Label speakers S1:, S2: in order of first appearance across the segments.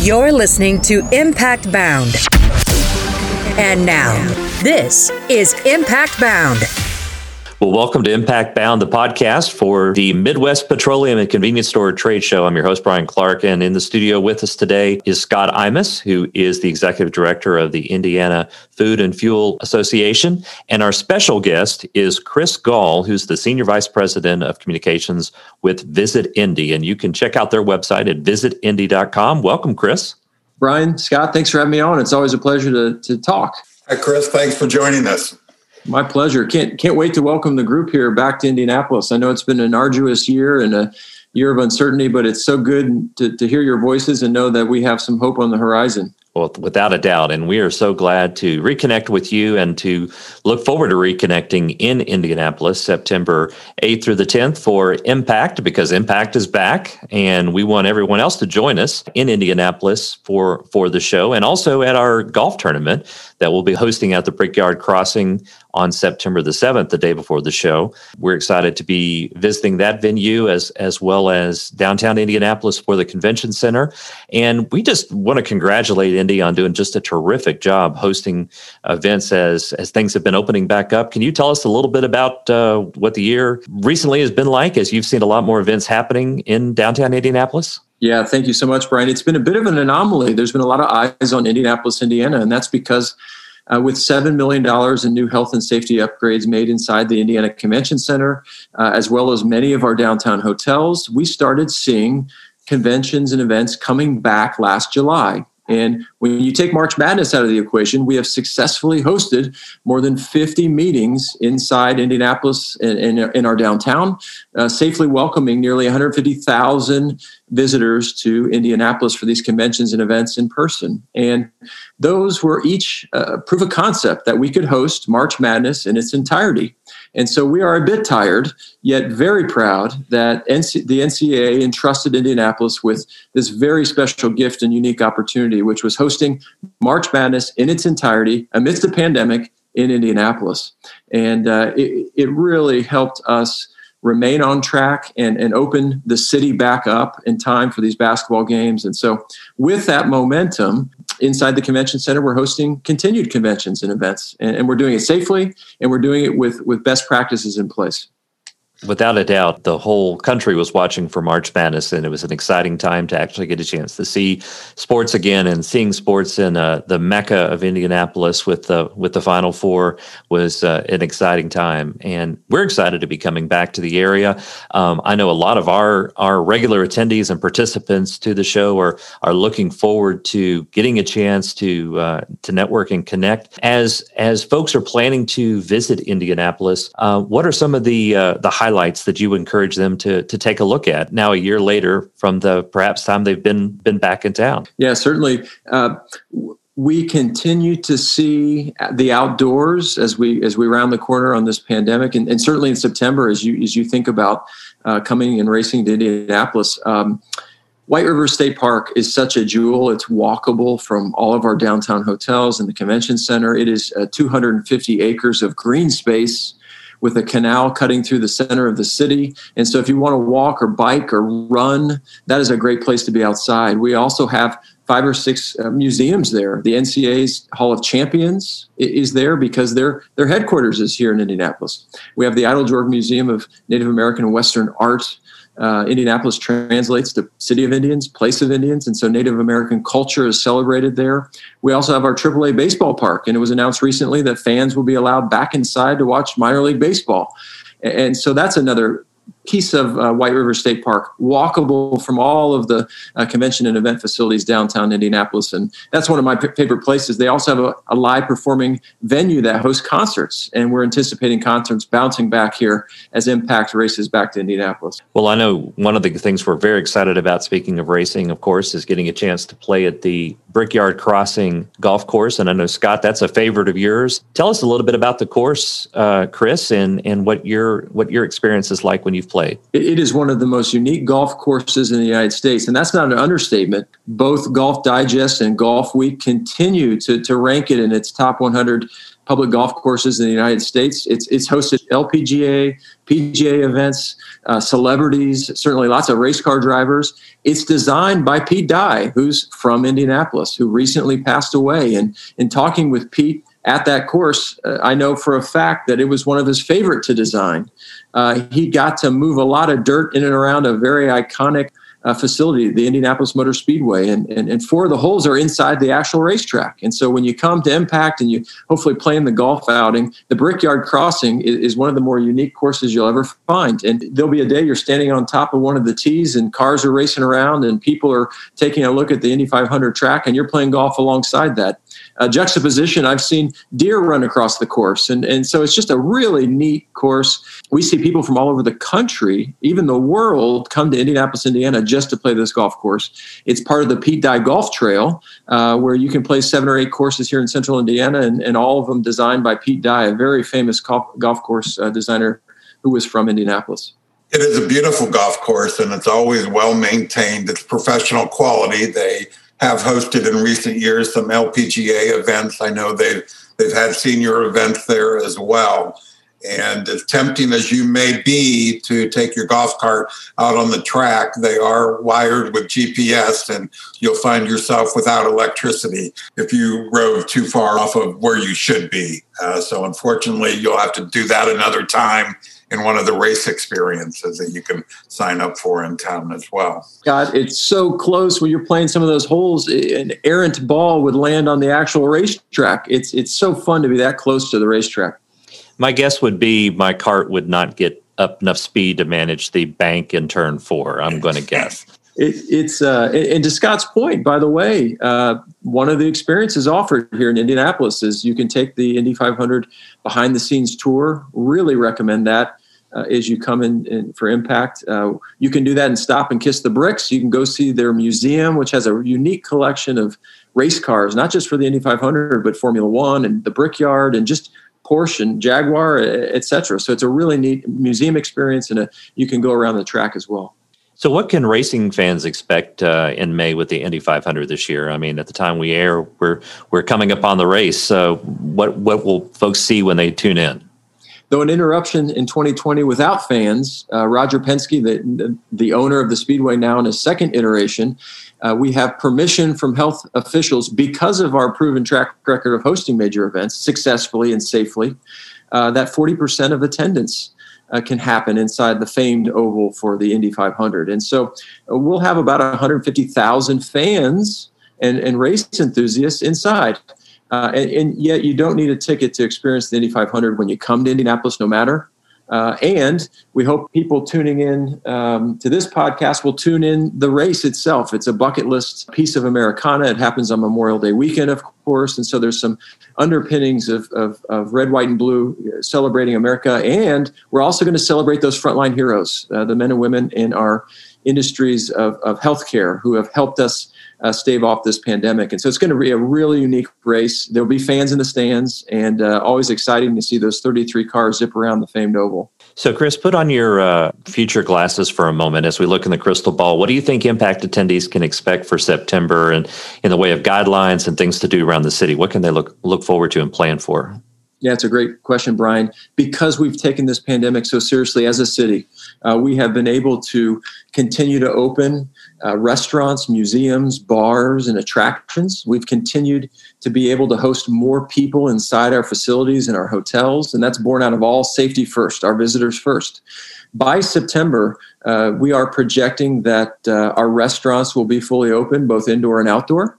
S1: You're listening to M-PACT Bound. And now, this is M-PACT Bound.
S2: Well, welcome to M-PACT Bound, the podcast for the Midwest Petroleum and Convenience Store Trade Show. I'm your host, Brian Clark, and in the studio with us today is Scott Imus, who is the executive director of the Indiana Food and Fuel Association. And our special guest is Chris Gahl, who's the senior vice president of communications with Visit Indy. And you can check out their website at visitindy.com. Welcome, Chris.
S3: Brian, Scott, thanks for having me on. It's always a pleasure to, to talk.
S4: Hi, Chris. Thanks for joining us.
S3: My pleasure. Can't can't wait to welcome the group here back to Indianapolis. I know it's been an arduous year and a year of uncertainty, but it's so good to, to hear your voices and know that we have some hope on the horizon.
S2: Well, without a doubt. And we are so glad to reconnect with you and to look forward to reconnecting in Indianapolis September 8th through the 10th for M-PACT because M-PACT is back and we want everyone else to join us in Indianapolis for, for the show and also at our golf tournament that we'll be hosting at the Brickyard Crossing on September the 7th, the day before the show. We're excited to be visiting that venue as, as well as downtown Indianapolis for the convention center. And we just want to congratulate Indy on doing just a terrific job hosting events as, as things have been opening back up. Can you tell us a little bit about uh, what the year recently has been like as you've seen a lot more events happening in downtown Indianapolis?
S3: Yeah, thank you so much, Brian. It's been a bit of an anomaly. There's been a lot of eyes on Indianapolis, Indiana, and that's because uh, with $7 million in new health and safety upgrades made inside the Indiana Convention Center, uh, as well as many of our downtown hotels, we started seeing conventions and events coming back last July. And when you take March Madness out of the equation, we have successfully hosted more than 50 meetings inside Indianapolis and in, our downtown, uh, safely welcoming nearly 150,000 visitors to Indianapolis for these conventions and events in person. And those were each uh, proof of concept that we could host March Madness in its entirety. And so we are a bit tired, yet very proud that NC- the NCAA entrusted Indianapolis with this very special gift and unique opportunity, which was hosting March Madness in its entirety amidst a pandemic in Indianapolis. And uh, it, it really helped us remain on track and, and open the city back up in time for these basketball games. And so, with that momentum inside the convention center, we're hosting continued conventions and events, and, and we're doing it safely and we're doing it with, with best practices in place.
S2: Without a doubt, the whole country was watching for March Madness, and it was an exciting time to actually get a chance to see sports again. And seeing sports in uh, the mecca of Indianapolis with the with the Final Four was uh, an exciting time. And we're excited to be coming back to the area. Um, I know a lot of our our regular attendees and participants to the show are are looking forward to getting a chance to uh, to network and connect. As as folks are planning to visit Indianapolis, uh, what are some of the uh, the highlights that you encourage them to to take a look at now a year later from the perhaps time they've been been back in town?
S3: Yeah, certainly. Uh, we continue to see the outdoors as we as we round the corner on this pandemic, and, and certainly in September, as you as you think about uh, coming and racing to Indianapolis. Um, White River State Park is such a jewel. It's walkable from all of our downtown hotels and the convention center. It is uh, 250 acres of green space with a canal cutting through the center of the city. And so, if you want to walk or bike or run, that is a great place to be outside. We also have five or six uh, museums there. The NCAA's Hall of Champions is there because their their headquarters is here in Indianapolis. We have the Eiteljorg Museum of Native American and Western Art uh, Indianapolis translates to City of Indians, Place of Indians, and so Native American culture is celebrated there. We also have our AAA baseball park, and it was announced recently that fans will be allowed back inside to watch minor league baseball. And so that's another piece of uh, White River State Park, walkable from all of the uh, convention and event facilities downtown Indianapolis. And that's one of my p- favorite places. They also have a, a, live performing venue that hosts concerts. And we're anticipating concerts bouncing back here as M-PACT races back to Indianapolis.
S2: Well, I know one of the things we're very excited about, speaking of racing, of course, is getting a chance to play at the Brickyard Crossing Golf Course. And I know, Scott, that's a favorite of yours. Tell us a little bit about the course, uh, Chris, and, and what your what your experience is like when you've played
S3: It is one of the most unique golf courses in the United States, and that's not an understatement. Both Golf Digest and Golf Week continue to, to rank it in its top 100 public golf courses in the United States. It's it's hosted LPGA, PGA events, uh, celebrities, certainly lots of race car drivers. It's designed by Pete Dye, who's from Indianapolis, who recently passed away. And in talking with Pete at that course, uh, I know for a fact that it was one of his favorite to design. Uh, he got to move a lot of dirt in and around a very iconic uh, facility, the Indianapolis Motor Speedway, and, and and four of the holes are inside the actual racetrack. And so when you come to M-PACT and you hopefully play in the golf outing, the Brickyard Crossing is, is one of the more unique courses you'll ever find. And there'll be a day you're standing on top of one of the tees, and cars are racing around, and people are taking a look at the Indy 500 track, and you're playing golf alongside that uh, juxtaposition, I've seen deer run across the course. And, and so it's just a really neat course. We see people from all over the country, even the world, come to Indianapolis, Indiana just to play this golf course. It's part of the Pete Dye Golf Trail, uh, where you can play seven or eight courses here in central Indiana, and, and all of them designed by Pete Dye, a very famous golf, golf course uh, designer who was from Indianapolis.
S4: It is a beautiful golf course and it's always well maintained. It's professional quality. They have hosted in recent years some LPGA events. I know they've they've had senior events there as well. And as tempting as you may be to take your golf cart out on the track, they are wired with GPS, and you'll find yourself without electricity if you rove too far off of where you should be. Uh, so, unfortunately, you'll have to do that another time in one of the race experiences that you can sign up for in town as well.
S3: God, it's so close when you're playing some of those holes. An errant ball would land on the actual racetrack. It's it's so fun to be that close to the racetrack.
S2: My guess would be my cart would not get up enough speed to manage the bank in turn four. I'm going to guess.
S3: It, it's uh, and to Scott's point, by the way, uh, one of the experiences offered here in Indianapolis is you can take the Indy 500 behind the scenes tour. Really recommend that uh, as you come in, in for M-PACT. Uh, you can do that and stop and kiss the bricks. You can go see their museum, which has a unique collection of race cars, not just for the Indy 500, but Formula One and the Brickyard and just Porsche and Jaguar, etc. So it's a really neat museum experience, and a, you can go around the track as well.
S2: So, what can racing fans expect uh, in May with the Indy 500 this year? I mean, at the time we air, we're we're coming up on the race. So, what what will folks see when they tune in?
S3: Though an interruption in 2020 without fans, uh, Roger Penske, the, the owner of the Speedway now in his second iteration, uh, we have permission from health officials because of our proven track record of hosting major events successfully and safely, uh, that 40% of attendance uh, can happen inside the famed oval for the Indy 500. And so uh, we'll have about 150,000 fans and, and race enthusiasts inside. Uh, and, and, yet you don't need a ticket to experience the Indy 500 when you come to Indianapolis, no matter. Uh, and we hope people tuning in um, to this podcast will tune in the race itself. It's a bucket list piece of Americana. It happens on Memorial Day weekend, of course. And so there's some underpinnings of, of, of red, white, and blue uh, celebrating America. And we're also going to celebrate those frontline heroes, uh, the men and women in our industries of, of healthcare who have helped us uh, stave off this pandemic. And so it's going to be a really unique race. There'll be fans in the stands, and uh, always exciting to see those 33 cars zip around the famed oval.
S2: So, Chris, put on your uh, future glasses for a moment as we look in the crystal ball. What do you think M-PACT attendees can expect for September and in the way of guidelines and things to do around the city? What can they look look forward to and plan for?
S3: Yeah, it's a great question, Brian. Because we've taken this pandemic so seriously as a city, uh, we have been able to continue to open uh, restaurants, museums, bars, and attractions. We've continued to be able to host more people inside our facilities and our hotels, and that's born out of all safety first, our visitors first. By September, uh, we are projecting that uh, our restaurants will be fully open, both indoor and outdoor.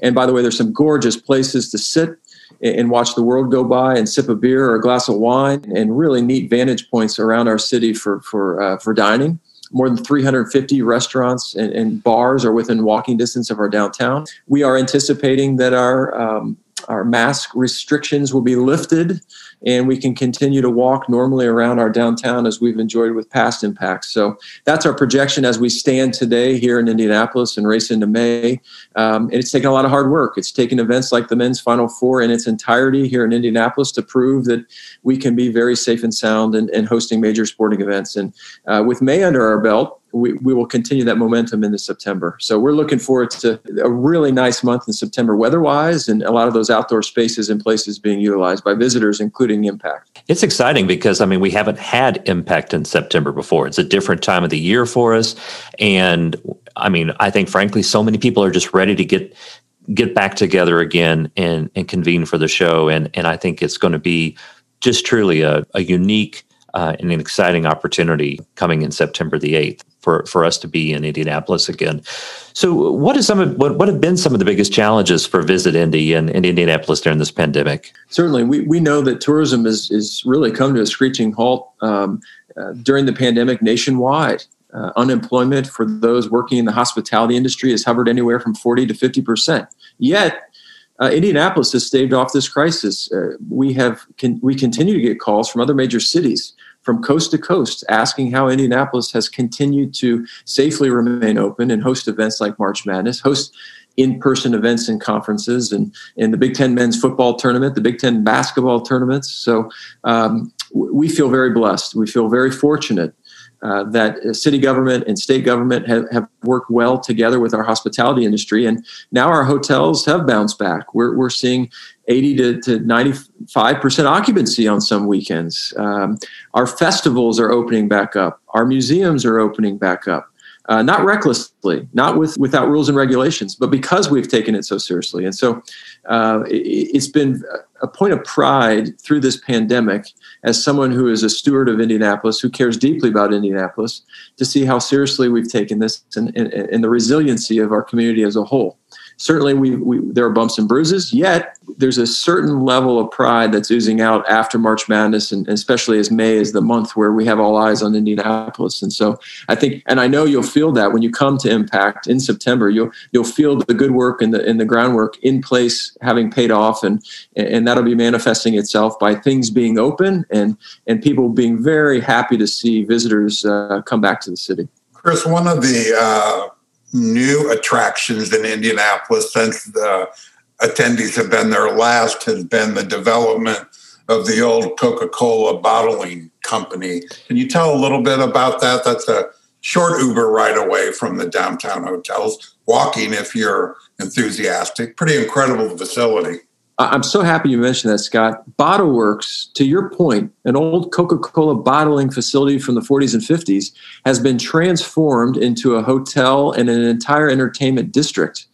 S3: And by the way, there's some gorgeous places to sit and watch the world go by and sip a beer or a glass of wine and really neat vantage points around our city for for uh, for dining more than 350 restaurants and, and, bars are within walking distance of our downtown. We are anticipating that our um, our mask restrictions will be lifted and we can continue to walk normally around our downtown as we've enjoyed with past M-PACTs. So that's our projection as we stand today here in Indianapolis and race into May. Um, and it's taken a lot of hard work. It's taken events like the men's Final Four in its entirety here in Indianapolis to prove that we can be very safe and sound and, hosting major sporting events. And uh, with May under our belt, we, we will continue that momentum into September. So we're looking forward to a really nice month in September weather wise and a lot of those outdoor spaces and places being utilized by visitors, including M-PACT.
S2: It's exciting because, I mean, we haven't had M-PACT in September before. It's a different time of the year for us. And I mean, I think frankly, so many people are just ready to get get back together again and, and convene for the show. And, and I think it's going to be just truly a, a unique uh, and an exciting opportunity coming in September the 8th for, for us to be in Indianapolis again. So, what is some of what, what have been some of the biggest challenges for Visit Indy and, in Indianapolis during this pandemic?
S3: Certainly, we, we know that tourism is is really come to a screeching halt um, uh, during the pandemic nationwide. Uh, unemployment for those working in the hospitality industry has hovered anywhere from 40 to 50 percent. Yet, uh, Indianapolis has staved off this crisis. Uh, we have we continue to get calls from other major cities from coast to coast asking how Indianapolis has continued to safely remain open and host events like March Madness, host in-person events and conferences, and in the Big Ten men's football tournament, the Big Ten basketball tournaments. So um, we feel very blessed. We feel very fortunate uh, that city government and state government have, have, worked well together with our hospitality industry. And now our hotels have bounced back. We're, we're seeing 80 to, to 95% occupancy on some weekends. Um, our festivals are opening back up. Our museums are opening back up. Uh, not recklessly, not with without rules and regulations, but because we've taken it so seriously. And so uh, it, has been a point of pride through this pandemic as someone who is a steward of Indianapolis, who cares deeply about Indianapolis, to see how seriously we've taken this and, and, and the resiliency of our community as a whole certainly we, we, there are bumps and bruises yet there's a certain level of pride that's oozing out after march madness and especially as may is the month where we have all eyes on indianapolis. And so i think and i know you'll feel that when you come to M-PACT in september you'll you'll feel the good work and the and the groundwork in place having paid off and and that'll be manifesting itself by things being open and and people being very happy to see visitors uh, come back to the city.
S4: Chris one of the uh new attractions in Indianapolis since the attendees have been there last has been the development of the old Coca Cola bottling company. Can you tell a little bit about that? That's a short Uber ride away from the downtown hotels, walking if you're enthusiastic. Pretty incredible facility.
S3: I'm so happy you mentioned that, Scott. Bottle Works, to your point, an old Coca Cola bottling facility from the 40s and 50s, has been transformed into a hotel and an entire entertainment district.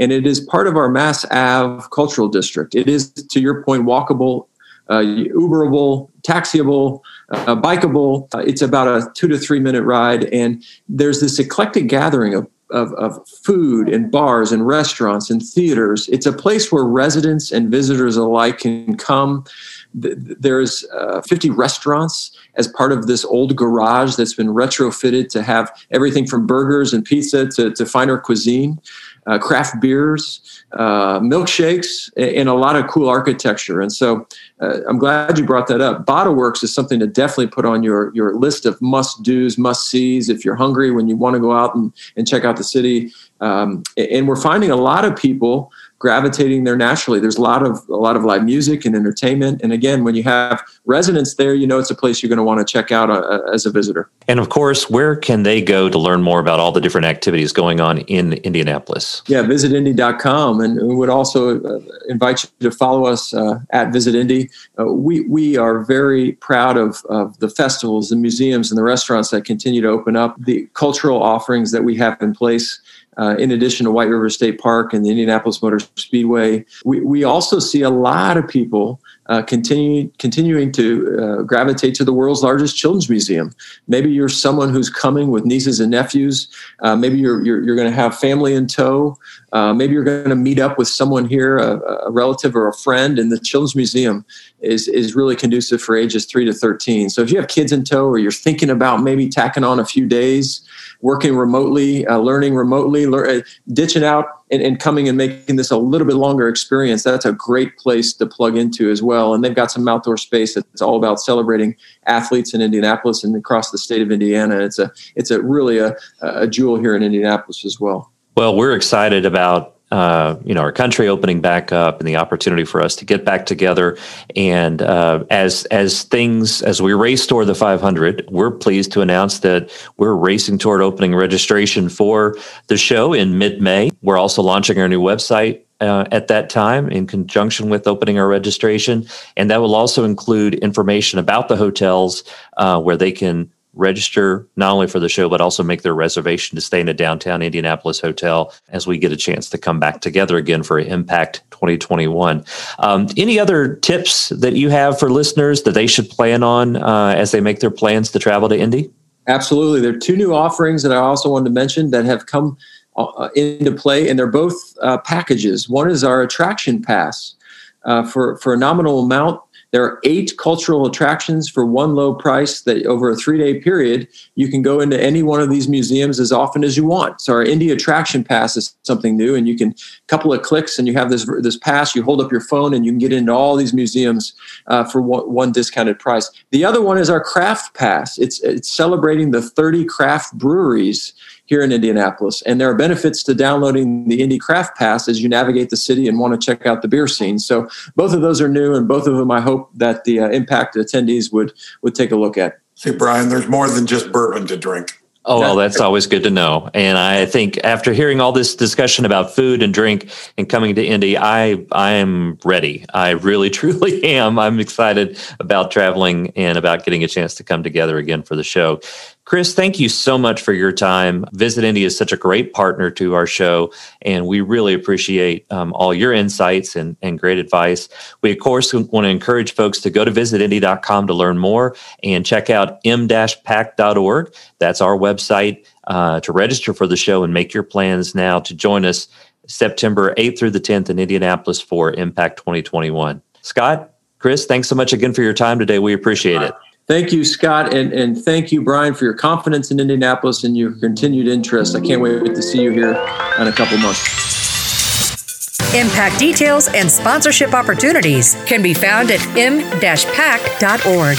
S3: And it is part of our Mass Ave cultural district. It is, to your point, walkable, uh, Uberable, taxiable, uh, bikeable. Uh, it's about a two to three minute ride. And there's this eclectic gathering of of, of food and bars and restaurants and theaters. It's a place where residents and visitors alike can come. There's uh, 50 restaurants as part of this old garage that's been retrofitted to have everything from burgers and pizza to, to finer cuisine uh, craft beers, uh, milkshakes, and a lot of cool architecture. And so uh, I'm glad you brought that up. Bottle Works is something to definitely put on your, your list of must do's, must sees if you're hungry when you want to go out and, and check out the city. Um, and we're finding a lot of people gravitating there naturally. There's a lot of a lot of live music and entertainment, and again, when you have residents there, you know it's a place you're going to want to check out uh, as a visitor.
S2: And of course, where can they go to learn more about all the different activities going on in Indianapolis?
S3: Yeah, visitindy.com, and we would also uh, invite you to follow us uh, at Visit Indy. Uh, we we are very proud of of the festivals, the museums, and the restaurants that continue to open up, the cultural offerings that we have in place uh, in addition to White River State Park and the Indianapolis Motor Speedway. We, we also see a lot of people uh, continue, continuing to uh, gravitate to the world's largest children's museum. Maybe you're someone who's coming with nieces and nephews. Uh, maybe you're, you're, you're going to have family in tow. Uh, maybe you're going to meet up with someone here, a, a, relative or a friend, and the Children's Museum is, is really conducive for ages 3 to 13. So if you have kids in tow or you're thinking about maybe tacking on a few days, working remotely, uh, learning remotely, lear- ditching out and, and, coming and making this a little bit longer experience, that's a great place to plug into as well. And they've got some outdoor space that's all about celebrating athletes in Indianapolis and across the state of Indiana. It's a it's a really a, a jewel here in Indianapolis as well.
S2: Well, we're excited about uh, you know our country opening back up and the opportunity for us to get back together. And uh, as as things as we race toward the 500, we're pleased to announce that we're racing toward opening registration for the show in mid May. We're also launching our new website uh, at that time in conjunction with opening our registration. And that will also include information about the hotels uh, where they can register not only for the show, but also make their reservation to stay in a downtown Indianapolis hotel as we get a chance to come back together again for M-PACT 2021. Um, any other tips that you have for listeners that they should plan on uh, as they make their plans to travel to Indy?
S3: Absolutely. There are two new offerings that I also wanted to mention that have come uh, into play, and they're both uh, packages. One is our attraction pass uh, for for a nominal amount. There are eight cultural attractions for one low price that over a three day period, you can go into any one of these museums as often as you want. So our Indy attraction pass is something new and you can a couple of clicks and you have this, this pass, you hold up your phone and you can get into all these museums uh, for one, one discounted price. The other one is our craft pass. It's, it's celebrating the 30 craft breweries here in Indianapolis. And there are benefits to downloading the Indy Craft Pass as you navigate the city and want to check out the beer scene. So both of those are new, and both of them I hope that the uh, M-PACT attendees would would take a look at.
S4: See, Brian, there's more than just bourbon to drink.
S2: Oh, well, that's always good to know. And I think after hearing all this discussion about food and drink and coming to Indy, I I am ready. I really truly am. I'm excited about traveling and about getting a chance to come together again for the show. Chris, thank you so much for your time. Visit Indy is such a great partner to our show, and we really appreciate um, all your insights and, and great advice. We, of course, want to encourage folks to go to visitindy.com to learn more and check out m-pact.org. That's our website uh, to register for the show and make your plans now to join us September 8th through the 10th in Indianapolis for M-PACT 2021. Scott, Chris, thanks so much again for your time today. We appreciate it.
S3: Thank you, Scott, and, and thank you, Brian, for your confidence in Indianapolis and your continued interest. I can't wait to see you here in a couple months.
S1: M-PACT details and sponsorship opportunities can be found at m-pact.org.